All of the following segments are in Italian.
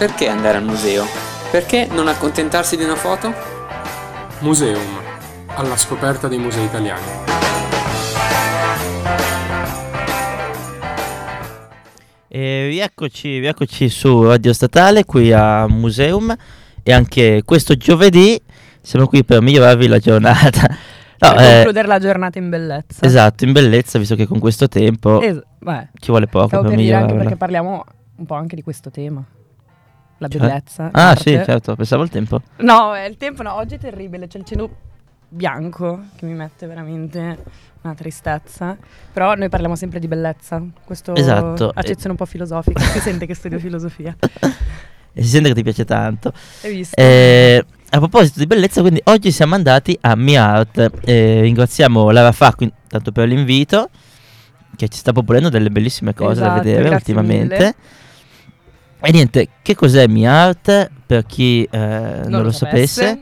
Perché andare al museo? Perché non accontentarsi di una foto? Museum, alla scoperta dei musei italiani. E rieccoci, rieccoci su Radio Statale qui a Museum e anche questo giovedì siamo qui per migliorarvi la giornata. No, per eh, concludere la giornata in bellezza. Esatto, in bellezza, visto che con questo tempo es- ci vuole poco per, per migliorarla. anche perché parliamo un po' anche di questo tema. La cioè? bellezza. Ah, l'arte. sì, certo, pensavo al tempo. No, il tempo no, oggi è terribile, c'è il cielo bianco che mi mette veramente una tristezza. Però noi parliamo sempre di bellezza. Questo esatto. accezione un po' filosofica. si sente che studio filosofia. e si sente che ti piace tanto. Hai visto? Eh, a proposito di bellezza, quindi oggi siamo andati a Mi Art. Eh, ringraziamo Lara Facqui tanto per l'invito, che ci sta proponendo delle bellissime cose esatto, da vedere ultimamente. Mille. E niente, che cos'è Mi Art per chi eh, non, non, lo sapesse?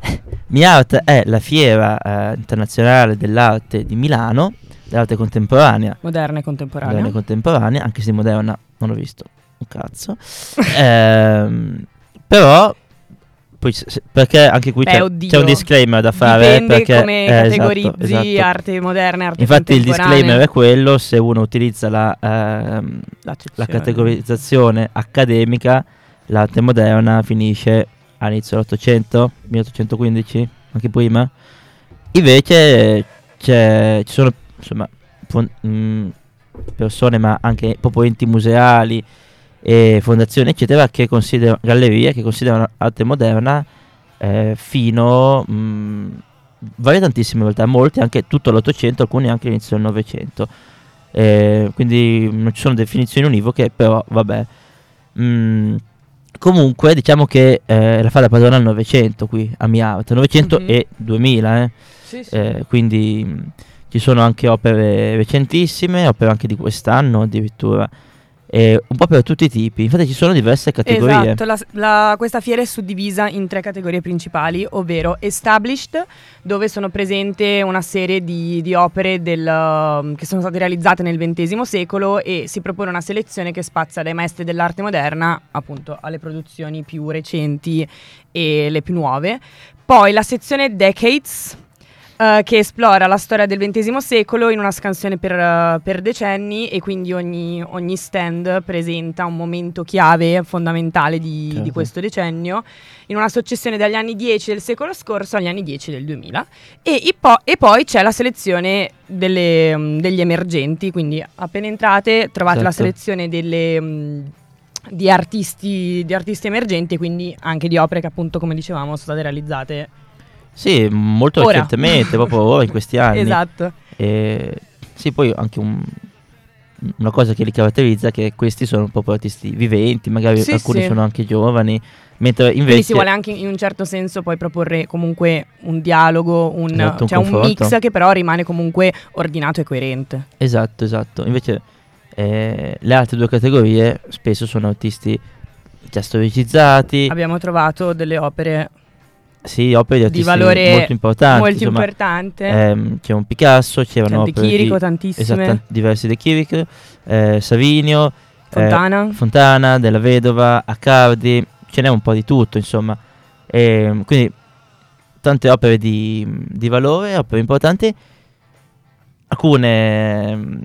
Mi Art è la fiera eh, internazionale dell'arte di Milano, dell'arte contemporanea. Moderna e contemporanea. Moderna e contemporanea, anche se moderna non l'ho visto un cazzo. ehm, però poi, perché anche qui Beh, c'è, c'è, un disclaimer da fare. Dipende perché, come eh, categorizzi esatto, esatto. arte moderna e arte Infatti il disclaimer è quello, se uno utilizza la, ehm, la categorizzazione accademica, l'arte moderna finisce all'inizio dell'Ottocento, 1815, anche prima. Invece ci sono insomma, fon- mh, mm, persone, ma anche proprio enti museali, e fondazioni eccetera che considerano gallerie che considerano arte moderna eh, fino mh, mm, varie tantissime in realtà molti anche tutto l'Ottocento alcuni anche all'inizio del Novecento eh, quindi non ci sono definizioni univoche però vabbè mm, comunque diciamo che eh, la fa da padrona al Novecento qui a Miarte 900 mm-hmm. e 2000 eh. sì, sì. Eh, quindi mh, ci sono anche opere recentissime opere anche di quest'anno addirittura eh, un po' per tutti i tipi. Infatti ci sono diverse categorie. Esatto, la, la, questa fiera è suddivisa in tre categorie principali, ovvero Established, dove sono presenti una serie di, di opere del, uh, che sono state realizzate nel XX secolo e si propone una selezione che spazia dai maestri dell'arte moderna appunto alle produzioni più recenti e le più nuove. Poi la sezione Decades, Uh, che esplora la storia del XX secolo in una scansione per, uh, per decenni e quindi ogni, ogni, stand presenta un momento chiave fondamentale di, certo. di, questo decennio in una successione dagli anni 10 del secolo scorso agli anni 10 del 2000 e, po- e poi c'è la selezione delle, um, degli emergenti quindi appena entrate trovate certo. la selezione delle... Um, di artisti, di artisti emergenti e quindi anche di opere che appunto come dicevamo sono state realizzate sì, molto ora. recentemente, proprio ora in questi anni. Esatto. E, sì, poi anche un, una cosa che li caratterizza è che questi sono proprio artisti viventi, magari sì, alcuni sì. sono anche giovani, mentre invece... Quindi si vuole anche in un certo senso poi proporre comunque un dialogo, un, esatto, un, cioè un mix che però rimane comunque ordinato e coerente. Esatto, esatto. Invece eh, le altre due categorie spesso sono artisti già storicizzati. Abbiamo trovato delle opere sì, opere di, di valore molto importanti. Molto insomma, importante. Ehm, c'è un Picasso, c'erano De Chirico, di, tantissime. Esatto, diversi De Chirico, eh, Savinio, eh, Fontana. Eh, Fontana, Della Vedova, Accardi, ce n'è un po' di tutto, insomma. E, quindi tante opere di, di, valore, opere importanti, alcune,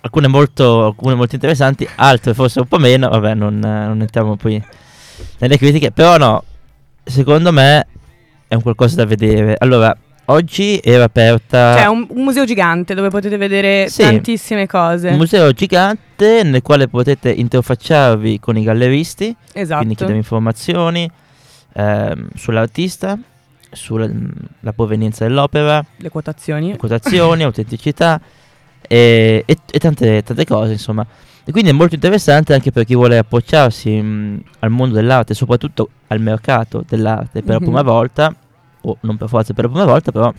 alcune, molto, alcune molto interessanti, altre forse un po' meno, vabbè non, non entriamo poi nelle critiche, però no, secondo me è un qualcosa da vedere. Allora, oggi era aperta. Cioè, un, un museo gigante dove potete vedere sì, tantissime cose. Un museo gigante nel quale potete interfacciarvi con i galleristi. Esatto. Quindi chiedere informazioni ehm, sull'artista, sulla mm, provenienza dell'opera, le quotazioni, le quotazioni autenticità e, e, e tante, tante cose, insomma. E quindi è molto interessante anche per chi vuole approcciarsi mh, al mondo dell'arte, soprattutto al mercato dell'arte per mm-hmm. la prima volta, o non per forza per la prima volta, però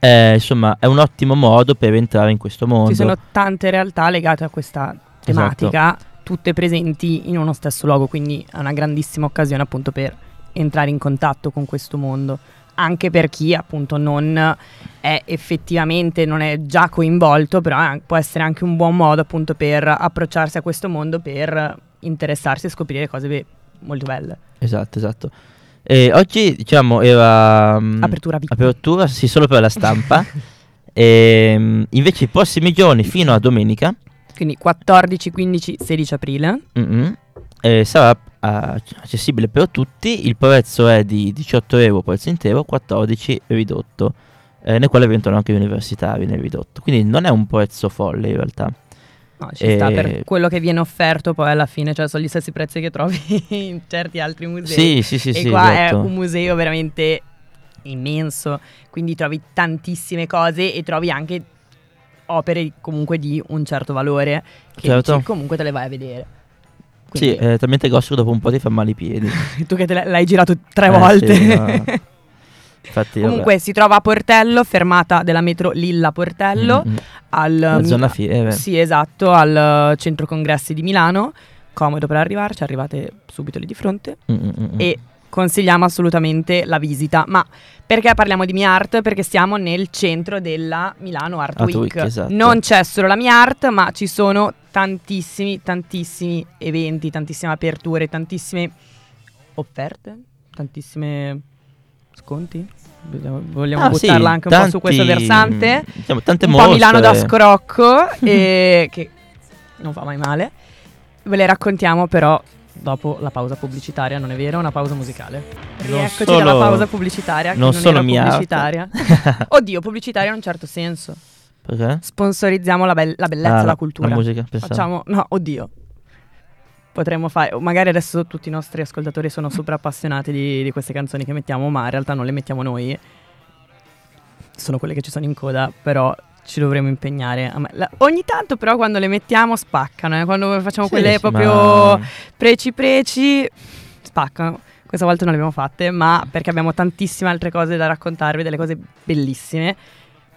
eh, insomma è un ottimo modo per entrare in questo mondo. Ci sono tante realtà legate a questa tematica, esatto. tutte presenti in uno stesso luogo, quindi è una grandissima occasione appunto per entrare in contatto con questo mondo anche per chi appunto non è effettivamente, non è già coinvolto, però può essere anche un buon modo appunto per approcciarsi a questo mondo per interessarsi e scoprire cose be- molto belle. Esatto, esatto. E oggi diciamo era mm, Apertura apertura, sì, solo per la stampa. e mm, invece i prossimi giorni fino a domenica Quindi 14, 15, 16 aprile. mm-mm, eh, sarà accessibile per tutti. Il prezzo è di 18 euro prezzo intero, 14 ridotto. eh, nel quale rientrano anche gli universitari nel ridotto. Quindi non è un prezzo folle in realtà. No, ci sta E- per quello che viene offerto poi alla fine, cioè sono gli stessi prezzi che trovi in certi altri musei. Sì, sì, sì, e sì, qua esatto. è un museo veramente immenso, quindi trovi tantissime cose e trovi anche opere comunque di un certo valore che Certo. comunque te le vai a vedere. Sì, Quindi, è talmente grosso che dopo un po' ti fa male i piedi. tu che te l'hai- girato tre Eh, volte. sì, no. Infatti, Comunque si trova a Portello, fermata della metro Lilla Portello, vabbè. Mm, mm. al La zona fiere. Sì, esatto, al centro congressi di Milano. Comodo per arrivarci, arrivate subito lì di fronte. Mm, mm, mm, mm. E consigliamo assolutamente la visita. Ma perché parliamo di Mi Art? Perché siamo nel centro della Milano Art, Art Week. Week, esatto. Non c'è solo la Mi Art, ma ci sono tantissimi, tantissimi eventi, tantissime aperture, tantissime offerte, tantissime sconti. Vogliamo- Ah, sì, buttarla anche un po' su tanti- questo versante Diciamo, tante un mostre. po' Milano da scrocco e che non fa mai male. Ve le raccontiamo però dopo la pausa pubblicitaria, non è vero? Una pausa musicale. Rieccoci solo- dalla pausa pubblicitaria. che non non solo era mia pubblicitaria. Oddio, pubblicitaria in un certo senso. Perché? Sponsorizziamo la, bel- la bellezza, Ah, la cultura. La musica, pensavo. Facciamo, no, oddio. Potremmo fare, magari adesso tutti i nostri ascoltatori sono super appassionati di, di queste canzoni che mettiamo, ma in realtà non le mettiamo noi. Sono quelle che ci sono in coda, però ci dovremo impegnare. la- ogni tanto però quando le mettiamo spaccano, eh, quando facciamo Sì, quelle sì, proprio ma- preci preci, spaccano. Questa volta non le abbiamo fatte, ma perché abbiamo tantissime altre cose da raccontarvi, delle cose bellissime.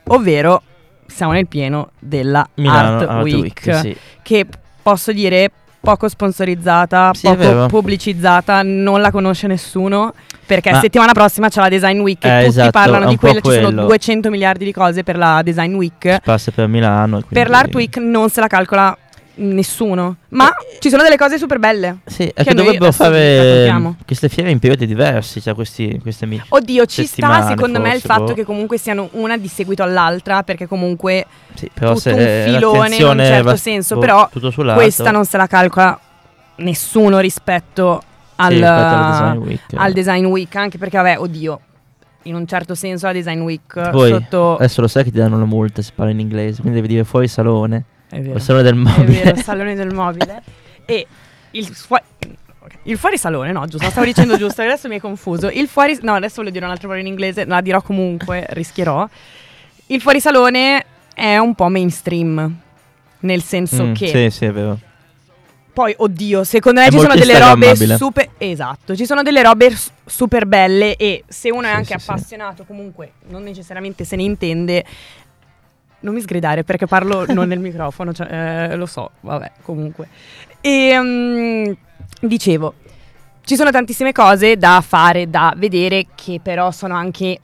Ovvero, siamo nel pieno della Milano Art, Art Week, Week, sì. che posso dire poco sponsorizzata, Sì, poco pubblicizzata, non la conosce nessuno. Perché Ma- settimana prossima c'è la Design Week e Eh, tutti esatto, parlano di quella, ci sono quello. 200 miliardi di cose per la Design Week. Passa per Milano. Per l'Art Week non se la calcola nessuno, ma ci sono delle cose super belle. Sì, è che che dovrebbero fare queste fiere in periodi diversi, cioè questi, queste mi- Oddio, ci sta secondo me il fatto boh. che comunque siano una di seguito all'altra, perché comunque Sì, però tutto se un filone in un certo va- senso, boh, però questa non se la calcola nessuno rispetto al, sì, rispetto Design Week. al Design Week, anche perché vabbè, oddio, in un certo senso la Design Week Poi, sotto... adesso lo sai che ti danno la multa se parli in inglese, quindi devi dire fuori salone, È vero. il salone del È mobile. vero, salone del mobile. e il, fu- il fuori salone, no, giusto, stavo dicendo giusto, adesso mi è confuso. Il fuori, no, adesso voglio dire un'altra parola in inglese, la dirò comunque, rischierò. Il fuori salone è un po' mainstream, nel senso Mm, che Sì, sì, è vero. poi, oddio, secondo me È ci sono delle robe super. Esatto, ci sono delle robe super belle e se uno è Sì, anche sì, sì. appassionato, comunque non necessariamente se ne intende. Non mi sgridare perché parlo non nel microfono, cioè, eh, lo so, vabbè, comunque. E mm, dicevo, ci sono tantissime cose da fare, da vedere, che però sono anche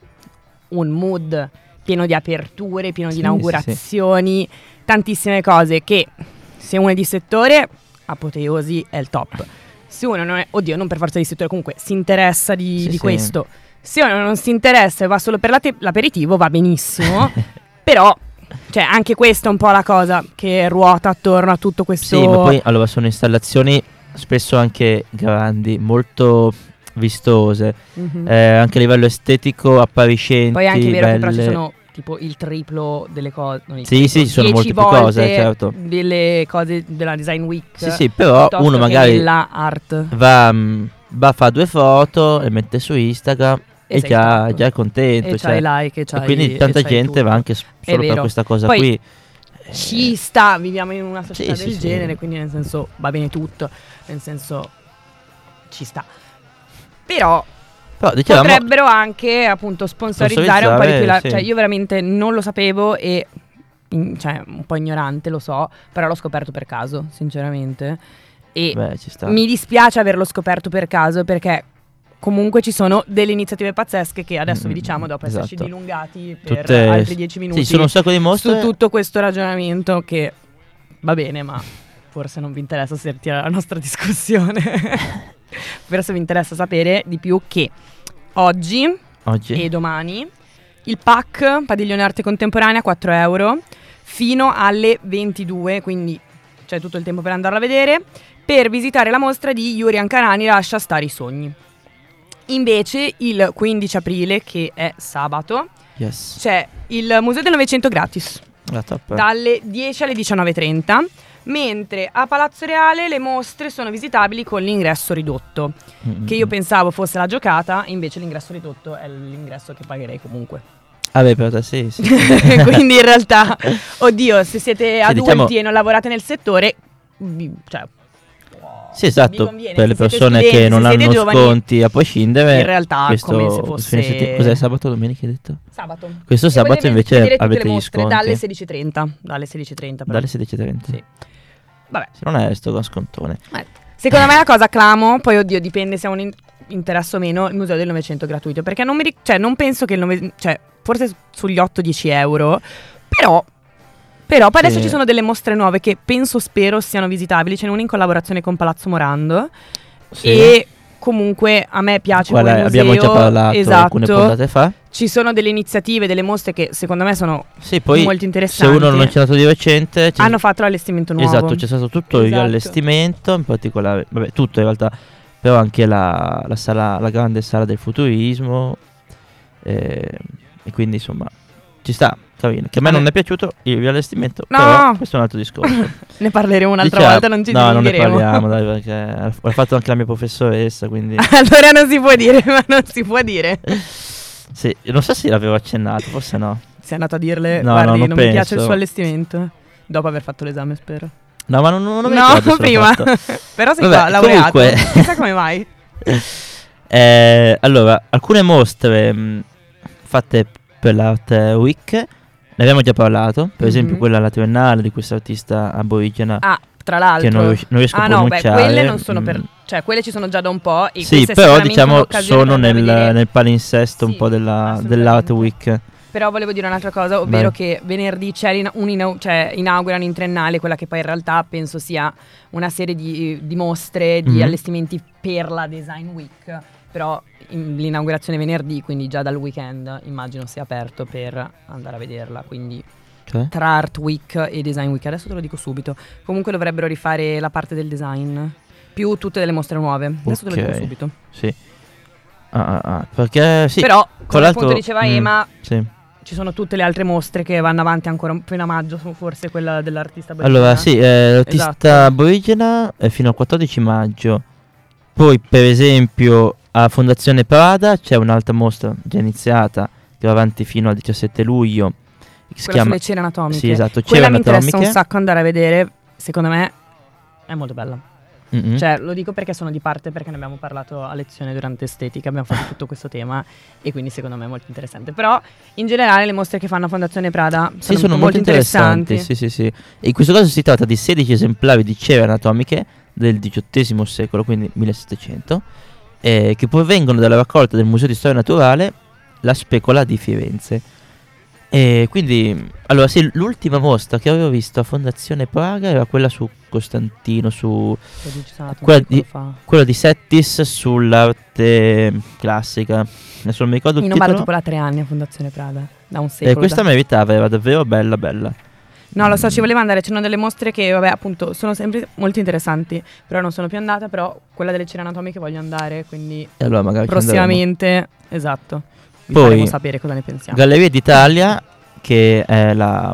un mood pieno di aperture, pieno Sì, di sì, inaugurazioni, tantissime cose che se uno è di settore, apoteosi è il top. Se uno non è, oddio, non per forza di settore, comunque si interessa di, Sì, di sì. questo. Se uno non si interessa e va solo per la te- l'aperitivo, va benissimo. però, cioè, anche questa è un po' la cosa che ruota attorno a tutto questo. Sì, ma poi allora sono installazioni spesso anche grandi, molto vistose, Mhm. eh, anche a livello estetico, appariscenti, Poi è anche vero che però ci belle. sono tipo il triplo delle cose. il Sì, triplo, sì, ci sono 10 molte più cose, certo. Delle cose della Design Week. Sì, sì, però uno magari va, mm, va a fare due foto, le mette su Instagram E e, già, già è contento. E cioè, c'hai like, e e c'hai quindi tanta c'hai gente tutto. va anche solo per questa cosa Poi- qui. Ci sta, viviamo in una società Sì, del sì, sì. genere, quindi nel senso va bene tutto, nel senso ci sta. Però Però dicevamo, potrebbero anche appunto sponsorizzare un po' di più la, Sponsorizzare, cioè sì. io veramente non lo sapevo e in- cioè un po' ignorante lo so, però l'ho scoperto per caso, sinceramente. E beh, mi dispiace averlo scoperto per caso perché comunque ci sono delle iniziative pazzesche che adesso vi Mm, diciamo dopo esserci esatto. dilungati per Tutte- altri dieci minuti Sì, sono un sacco di su mostre. tutto questo ragionamento che va bene, ma forse non vi interessa sentire la nostra discussione. Forse vi interessa sapere di più che oggi, Oggi? e domani il pack Padiglione Arte Contemporanea 4 euro fino alle 22, quindi c'è tutto il tempo per andarla a vedere, per visitare la mostra di Yuri Ancarani Lascia stare i sogni. Invece il 15 aprile, che è sabato, Yes. c'è il Museo del Novecento gratis La top. dalle 10 alle 19.30, mentre a Palazzo Reale le mostre sono visitabili con l'ingresso ridotto, Mm, che io pensavo fosse la giocata, invece l'ingresso ridotto è l'ingresso che pagherei comunque. Ah beh, per te sì, sì. Quindi in realtà, oddio, se siete adulti diciamo- e non lavorate nel settore, cioè, Sì, esatto, conviene. per le persone studenti, che non hanno giovani, sconti a prescindere. in realtà questo come se fosse settimana- Cos'è sabato o domenica hai detto? sabato. Questo E sabato invece avete gli mostre sconti. dalle 16.30, dalle 16.30 però. Dalle 16.30. Sì. Vabbè, Se non è sto con scontone. Secondo me la cosa clamo, poi oddio dipende se ha un in- interesse o meno, il Museo del Novecento gratuito, perché non, mi ric- cioè, non penso che il Novecento, cioè forse sugli 8-10 euro, però, però poi adesso ci sono delle mostre nuove che penso, spero siano visitabili, ce n'è una in collaborazione con Palazzo Morando Sì. e comunque a me piace è? quel Abbiamo già museo, parlato alcune esatto, puntate fa. ci sono delle iniziative, delle mostre che secondo me sono Sì, poi molto se interessanti. uno non c'è andato di recente, Hanno fatto l'allestimento nuovo. Esatto, c'è stato tutto Esatto. allestimento, in particolare, vabbè, tutto in realtà, però anche la, la sala, la grande sala del futurismo. eh, e quindi insomma, ci sta, carino. Che a me non è piaciuto il riallestimento, No! però questo è un altro discorso. Ne parleremo un'altra Diciamo- volta, non ci No, non ne parliamo, dai, perché l'ha fatto anche la mia professoressa, quindi... allora non si può dire, ma non si può dire. sì, non so se l'avevo accennato, forse no. Sei andato a dirle, No, guardi, no, non non mi piace il suo allestimento. Dopo aver fatto l'esame, spero. No, ma non, non mi no, prima. Però sei Vabbè, qua, laureato. comunque- Chissà come mai. Eh, allora, alcune mostre mh, fatte per l'Art Week, ne abbiamo già parlato, per esempio Mhm. quella alla triennale di questo artista aborigena Ah, tra l'altro. che non, rius- non riesco ah a no, beh, pronunciare. quelle non sono per... mm. Cioè, quelle ci sono già da un po'. Sì, questa però diciamo sono nel, nel palinsesto un Sì, po' della, dell'Art Week. Però volevo dire un'altra cosa, ovvero Vai. che venerdì un inau- cioè, inaugurano in triennale quella che poi in realtà penso sia una serie di, di mostre, di Mhm. allestimenti per la Design Week. Però in- l'inaugurazione è venerdì, quindi già dal weekend immagino sia aperto per andare a vederla. Quindi Cioè? tra Art Week e Design Week, adesso te lo dico subito. Comunque dovrebbero rifare la parte del design, più tutte delle mostre nuove. Adesso te lo dico subito. Sì. Ah, ah, ah, perché sì. Però, come l'altro- appunto diceva mm, Ema, sì. ci sono tutte le altre mostre che vanno avanti ancora fino a maggio, forse quella dell'artista Allora, aborigena. sì, eh, l'artista Esatto. aborigena è fino al 14 maggio. Poi, per esempio, a Fondazione Prada c'è un'altra mostra già iniziata che va avanti fino al 17 luglio. Si Quella chiama sulle cere anatomiche. Sì, esatto, Quella cere mi interessa un anatomiche. sacco andare a vedere, secondo me è molto bella. Mm-mm. Cioè, lo dico perché sono di parte, perché ne abbiamo parlato a lezione durante estetica, abbiamo fatto tutto questo tema e quindi secondo me è molto interessante. Però, in generale, le mostre che fanno a Fondazione Prada Sì, sono molto interessanti. Sì, sì, sì. E in questo caso si tratta di 16 esemplari di cere anatomiche del XVIII secolo, quindi 1700, eh, che provengono dalla raccolta del Museo di Storia Naturale La Specola di Firenze. E quindi, allora sì, l'ultima mostra che avevo visto a Fondazione Praga era quella su Costantino, su Quella di- quella di Settis sull'arte classica. Adesso non mi ricordo il Io non titolo. tipo da tre anni a Fondazione Prada, da un E secolo. questa da- meritava, era davvero bella bella. No, lo so, ci voleva andare, c'erano delle mostre che, vabbè, appunto, sono sempre molto interessanti, però non sono più andata, però quella delle cere anatomiche voglio andare, quindi E allora magari prossimamente, esatto, vi Poi- faremo sapere cosa ne pensiamo. Galleria d'Italia, che è, la,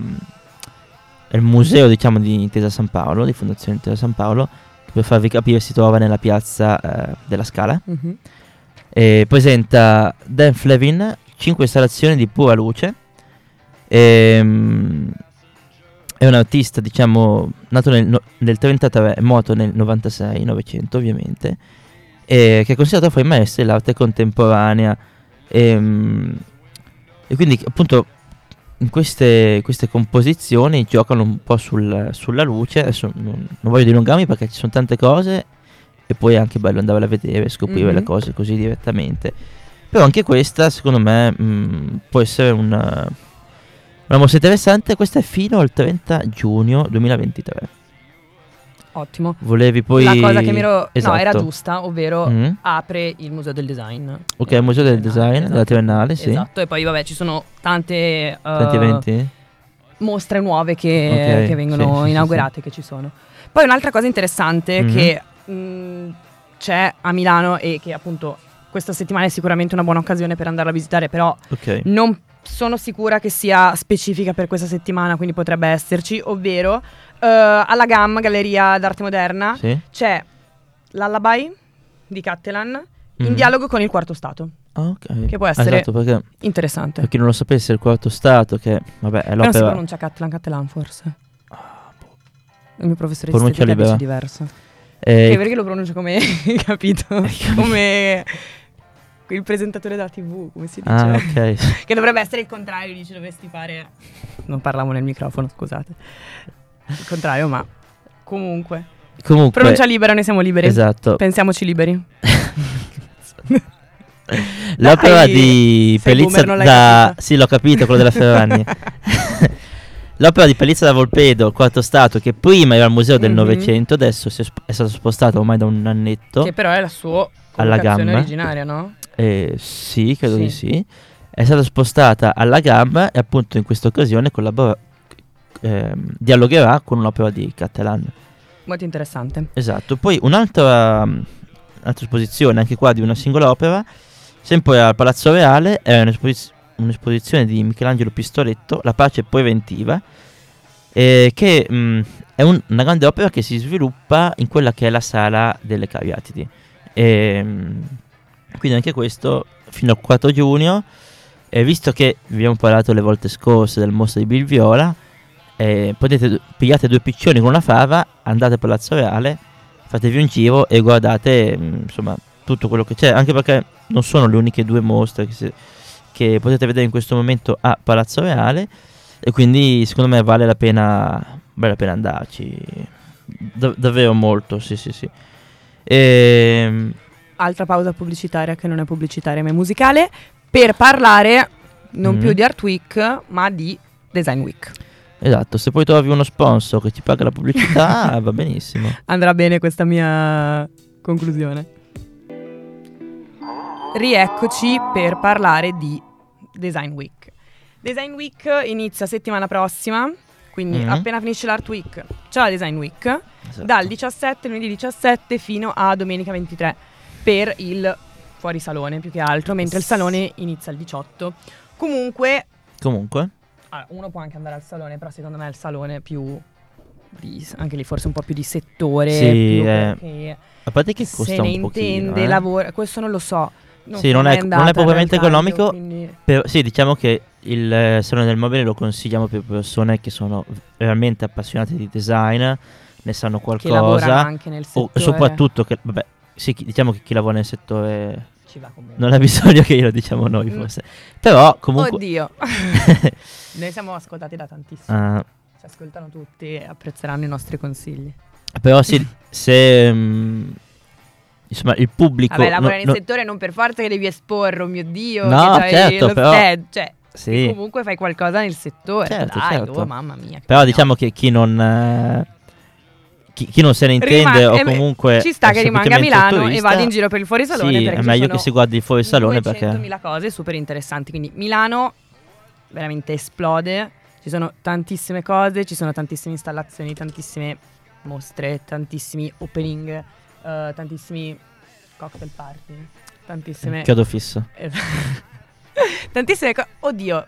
è il museo diciamo di Intesa San Paolo, di Fondazione Intesa San Paolo, che per farvi capire si trova nella piazza eh, della Scala. Mhm. E presenta Dan Flevin, 5 installazioni di pura luce. Ehm, è un artista, diciamo, nato nel, no- nel 33 e morto nel 96, 900 ovviamente, e che è considerato fra i maestri dell'arte contemporanea. Ehm, E, quindi, appunto, in queste, queste composizioni giocano un po' sul- sulla luce. Adesso non, non voglio dilungarmi perché ci sono tante cose e poi è anche bello andare a vedere e scoprire le Mhm. cose così direttamente. Però anche questa, secondo me, mh, può essere una, una mostra interessante. Questa è fino al 30 giugno 2023. Ottimo. Volevi poi... La cosa che mi ero... Esatto. No, era giusta, ovvero Mm. apre il Museo del Design. Ok, il Museo del Design, Esatto. della Triennale, sì. Esatto, e poi vabbè ci sono tante eh, Tanti eventi? mostre nuove che, Ok, che vengono sì, sì, inaugurate, che ci sono. Poi un'altra cosa interessante Mhm. che mh, c'è a Milano e che appunto questa settimana è sicuramente una buona occasione per andarla a visitare, però Ok. non sono sicura che sia specifica per questa settimana, quindi potrebbe esserci, ovvero eh, alla GAM, Galleria d'Arte Moderna, Sì? c'è l'Allaby di Cattelan in Mhm. dialogo con il quarto stato. Ah, ok. Che può essere- Esatto, perché Interessante. per chi non lo sapesse, il quarto stato, che vabbè, è Però non si l'opera... pronuncia Cattelan, Cattelan forse. Ah, boh. Il mio professore di estetica dice diverso. Eh, Che perché lo pronuncio come, capito? come il presentatore della TV, come si dice? Ah, ok. Che dovrebbe essere il contrario, dice dovresti fare... Non parlavo nel microfono, scusate. Il contrario, ma comunque. Comunque, Pronuncia libera, noi siamo liberi. esatto. Pensiamoci liberi. L'opera Dai, di Pelizza da... capita. Sì, l'ho capito, quello della Ferragni. L'opera di Pelizza da Volpedo, quarto stato, che prima era al Museo del Mhm. Novecento, adesso si è, sp- è stato spostato ormai da un annetto. che però è la sua Alla originaria, no? Eh, sì, credo Sì. di sì. È stata spostata alla gamba e appunto in questa occasione collabora- ehm, dialogherà con un'opera di Cattelan. Molto interessante. Esatto. Poi un'altra, mm, un'altra esposizione, anche qua di una singola opera, sempre al Palazzo Reale, è un'esposi- un'esposizione di Michelangelo Pistoletto, La pace preventiva, eh, che mm, è un- una grande opera che si sviluppa in quella che è la sala delle Cariatidi. E, mm, quindi anche questo fino al 4 giugno. E visto che vi abbiamo parlato le volte scorse del mostro di Bill Viola, eh, potete pigliate due piccioni con una fava, andate a Palazzo Reale, fatevi un giro e guardate mm, insomma tutto quello che c'è, anche perché non sono le uniche due mostre che, se- che potete vedere in questo momento a Palazzo Reale e quindi secondo me vale la pena, vale la pena andarci, Da- davvero molto, sì sì sì. Ehm, Altra pausa pubblicitaria che non è pubblicitaria ma è musicale per parlare non Mm. più di Art Week ma di Design Week. esatto, se poi trovi uno sponsor che ti paga la pubblicità va benissimo. Andrà bene questa mia conclusione. Rieccoci per parlare di Design Week. Design Week inizia settimana prossima, quindi Mhm. appena finisce l'Art Week c'è la Design Week, Esatto. dal 17, lunedì 17 fino a domenica 23 per il fuorisalone più che altro, mentre il salone inizia il 18. Comunque, Comunque, allora, uno può anche andare al salone, però secondo me è il salone più... di- anche lì forse un po' più di settore, Sì, eh, a parte che se costa ne un pochino, intende, eh. lavora, questo non lo so. Sì, sono non è- non è propriamente economico, quindi- Per- sì, diciamo che il eh, Salone del Mobile lo consigliamo per persone che sono veramente appassionate di design, ne sanno che qualcosa, anche nel o settore. soprattutto che, vabbè, sì, chi- diciamo che chi lavora nel settore non ha bisogno che glielo diciamo noi Mm. forse. Però comunque... Oddio. Noi siamo ascoltati da tantissimi. Ah, Ci ascoltano tutti e apprezzeranno i nostri consigli. però sì, se... mm, insomma, il pubblico... Vabbè, lavora no- nel no- settore non per forza che devi esporre, oh mio Dio. No, certo, però- stand, cioè, sì. comunque fai qualcosa nel settore. Certo, Dai, certo. oh, mamma mia. Però no. diciamo che chi non... eh, chi, chi non se ne intende Rima- o eh, comunque... Ci sta che rimanga a Milano e vada in giro per il fuorisalone Sì, è meglio che si guardi il fuorisalone perché... 200.000 cose super interessanti. Quindi Milano veramente esplode. Ci sono tantissime cose, ci sono tantissime installazioni, tantissime mostre, tantissimi opening, eh, tantissimi cocktail party, tantissime... Chiodo fisso. tantissime cose... Oddio!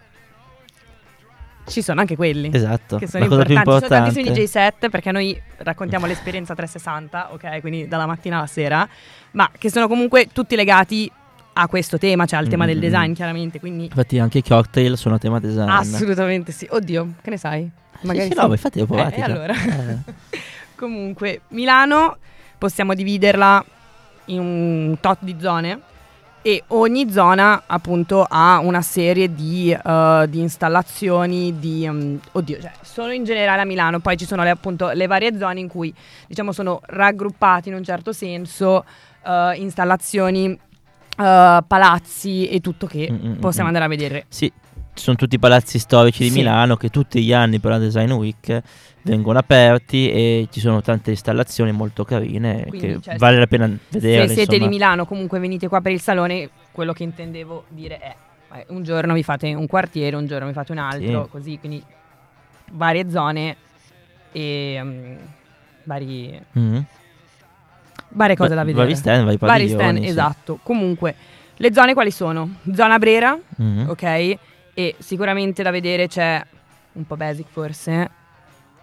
Ci sono anche quelli. Esatto. Che sono la cosa più importanti, sono importante. tantissimi DJ set perché noi raccontiamo l'esperienza 360, ok? Quindi dalla mattina alla sera, ma che sono comunque tutti legati a questo tema, cioè al tema del Mm. design chiaramente, quindi Infatti anche i cocktail sono a tema design. assolutamente sì. Oddio, che ne sai? Sì, sì, no, ma infatti ho provato. Eh, e allora? comunque, Milano possiamo dividerla in un tot di zone e ogni zona appunto ha una serie di, eh, di installazioni di mm, oddio cioè solo in generale a Milano poi ci sono le, appunto le varie zone in cui diciamo sono raggruppati in un certo senso eh, installazioni eh, palazzi e tutto che Mm, mm, mm, possiamo andare a vedere Sì, ci sono tutti i palazzi storici di Sì. Milano che tutti gli anni per la Design Week vengono aperti e ci sono tante installazioni molto carine Quindi, che cioè, vale la pena vedere. Se siete insomma. di Milano, comunque venite qua per il salone, quello che intendevo dire è eh, un giorno vi fate un quartiere, un giorno vi fate un altro, Sì. così, quindi varie zone e mm, vari, Mhm. varie cose Va- da vedere. Vari stand, vari Vari stand, sì. esatto. Comunque, le zone quali sono? Zona Brera, Mhm. ok? E sicuramente da vedere c'è un po' basic forse,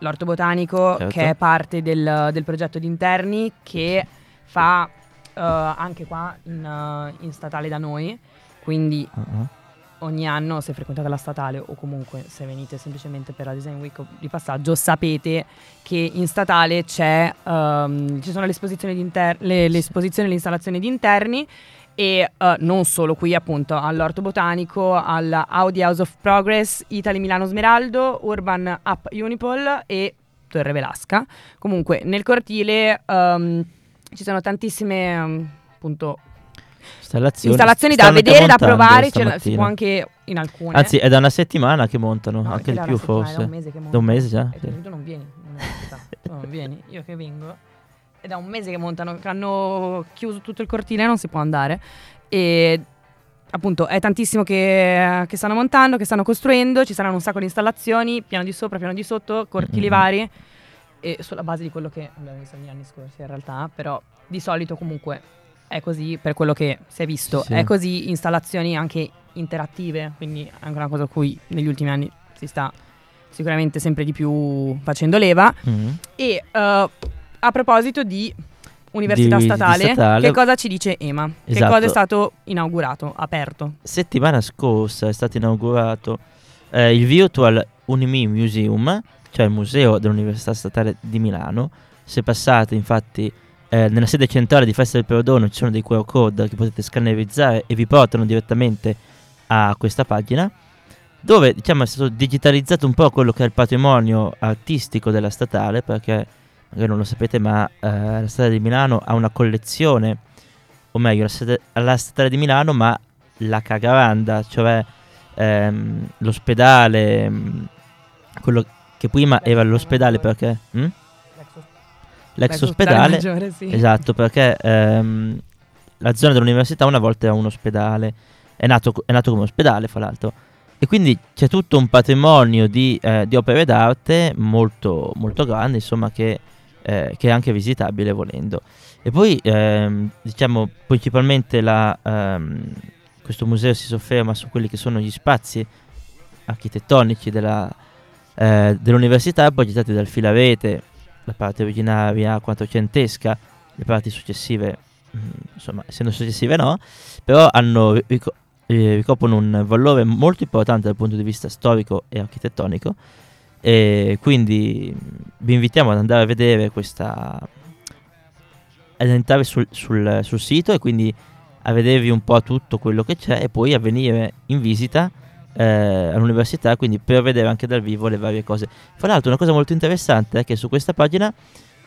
l'orto botanico Certo. che è parte del, del progetto di interni che fa eh, anche qua in, eh, in statale da noi, quindi Ah, ogni anno se frequentate la statale o comunque se venite sempliceamente per la Design Week di passaggio sapete che in statale c'è, ehm, ci sono le esposizioni di inter- le, le esposizioni e le installazioni di interni e eh, non solo qui appunto all'Orto Botanico, alla Audi House of Progress, Italy Milano Smeraldo, Urban Up Unipol e Torre Velasca. Comunque nel cortile ehm, ci sono tantissime ehm, appunto Installazioni, installazioni da vedere, da provare, la- si può anche in alcune. Anzi, è da una settimana che montano, No, anche è di più forse. Da un mese che Da un mese già? E Sì. tu non vieni, non, è non vieni, io che vengo. È da un mese che montano, che hanno chiuso tutto il cortile, non si può andare. E appunto è tantissimo che, che stanno montando, che stanno costruendo, ci saranno un sacco di installazioni, piano di sopra, piano di sotto, cortili Mhm. vari. E sulla base di quello che abbiamo visto negli anni scorsi in realtà, però di solito comunque è così per quello che si è visto, Sì. è così installazioni anche interattive, quindi anche una cosa a cui negli ultimi anni si sta sicuramente sempre di più facendo leva. Mhm. E eh, a proposito di università Di- di statale, statale. che cosa ci dice EMA? Che Esatto. cosa è stato inaugurato, aperto? Settimana scorsa è stato inaugurato eh, il Virtual Unimi Museum, cioè il museo dell'Università Statale di Milano. Se passate, infatti, eh, nella sede centrale di Festa del Perdono ci sono dei QR code che potete scannerizzare e vi portano direttamente a questa pagina, dove diciamo è stato digitalizzato un po' quello che è il patrimonio artistico della statale, perché magari non lo sapete, ma eh, la Statale di Milano ha una collezione, o meglio, la Statale di Milano, ma la Cagaranda, cioè ehm, l'ospedale, mm, quello che prima era l'ospedale perché... mm? L'ex ospedale, maggiore, sì. esatto, perché ehm, la zona dell'università una volta era un ospedale, è nato, è nato come ospedale fra l'altro, e quindi c'è tutto un patrimonio di, eh, di opere d'arte molto, molto grande, insomma, che, eh, che è anche visitabile volendo. E poi, ehm, diciamo, principalmente la, ehm, questo museo si sofferma su quelli che sono gli spazi architettonici della, eh, dell'università progettati dal filarete, la parte originaria quattrocentesca, le parti successive, mm, insomma, essendo successive no, però hanno, rico- eh, ricoprono un valore molto importante dal punto di vista storico e architettonico e quindi vi invitiamo ad andare a vedere questa ad entrare sul, sul- sul sito e quindi a vedervi un po' tutto quello che c'è e poi a venire in visita eh, all'università quindi per vedere anche dal vivo le varie cose. Fra l'altro una cosa molto interessante è che su questa pagina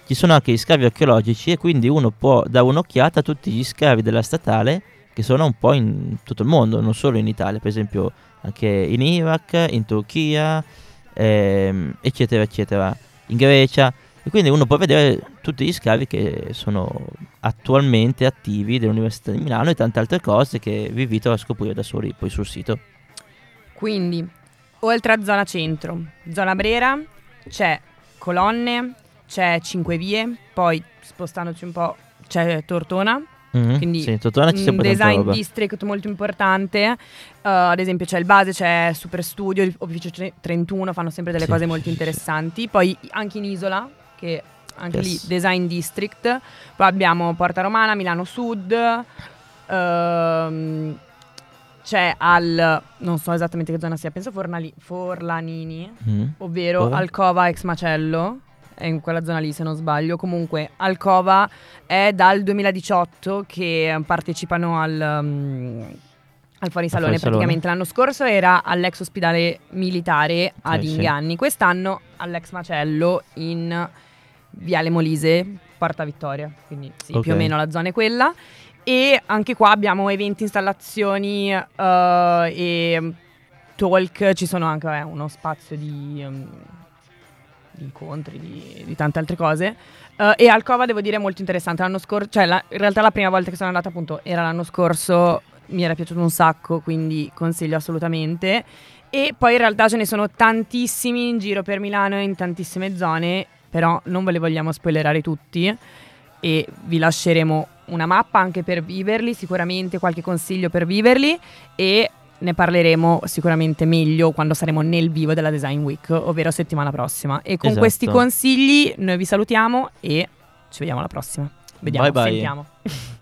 ci sono anche gli scavi archeologici e quindi uno può dare un'occhiata a tutti gli scavi della statale che sono un po' in tutto il mondo, non solo in Italia, per esempio anche in Iraq, in Turchia, ehm, eccetera, eccetera, in Grecia. E quindi uno può vedere tutti gli scavi che sono attualmente attivi dell'Università di Milano e tante altre cose che vi invito a scoprire da soli poi sul sito. Quindi, oltre a zona centro, zona Brera, c'è Colonne, c'è Cinque Vie, poi spostandoci un po' c'è Tortona, Mhm, Quindi, sì, un design district molto importante. Uh, ad esempio c'è il base, c'è Super Studio, Officio tre- 31, fanno sempre delle Sì, cose molto sì, interessanti. Poi anche in Isola, che anche Yes. lì design district. Poi abbiamo Porta Romana, Milano Sud. ehm, c'è al, non so esattamente che zona sia, penso Fornali- Forlanini, Mhm. ovvero Dove? Alcova ex Macello, è in quella zona lì se non sbaglio. Comunque Alcova è dal 2018 che partecipano al, um, al. Al fuorisalone. Praticamente l'anno scorso era all'ex ospedale militare ad Eh, sì. Inghianni, quest'anno all'ex Macello in Viale Molise, Porta Vittoria, quindi sì, Ok. più o meno la zona è quella. E anche qua abbiamo eventi, installazioni eh, e talk, ci sono anche eh, uno spazio di, um, di incontri, di, di, tante altre cose. Uh, e Alcova devo dire molto interessante. L'anno scorso, cioè la, in realtà la prima volta che sono andata appunto era l'anno scorso, mi era piaciuto un sacco, quindi consiglio assolutamente. E poi in realtà ce ne sono tantissimi in giro per Milano e in tantissime zone, però non ve le vogliamo spoilerare tutti e vi lasceremo una mappa anche per viverli, sicuramente qualche consiglio per viverli e ne parleremo sicuramente meglio quando saremo nel vivo della Design Week, ovvero settimana prossima. E con Esatto. questi consigli noi vi salutiamo e ci vediamo alla prossima. Vediamo, Bye bye. sentiamo.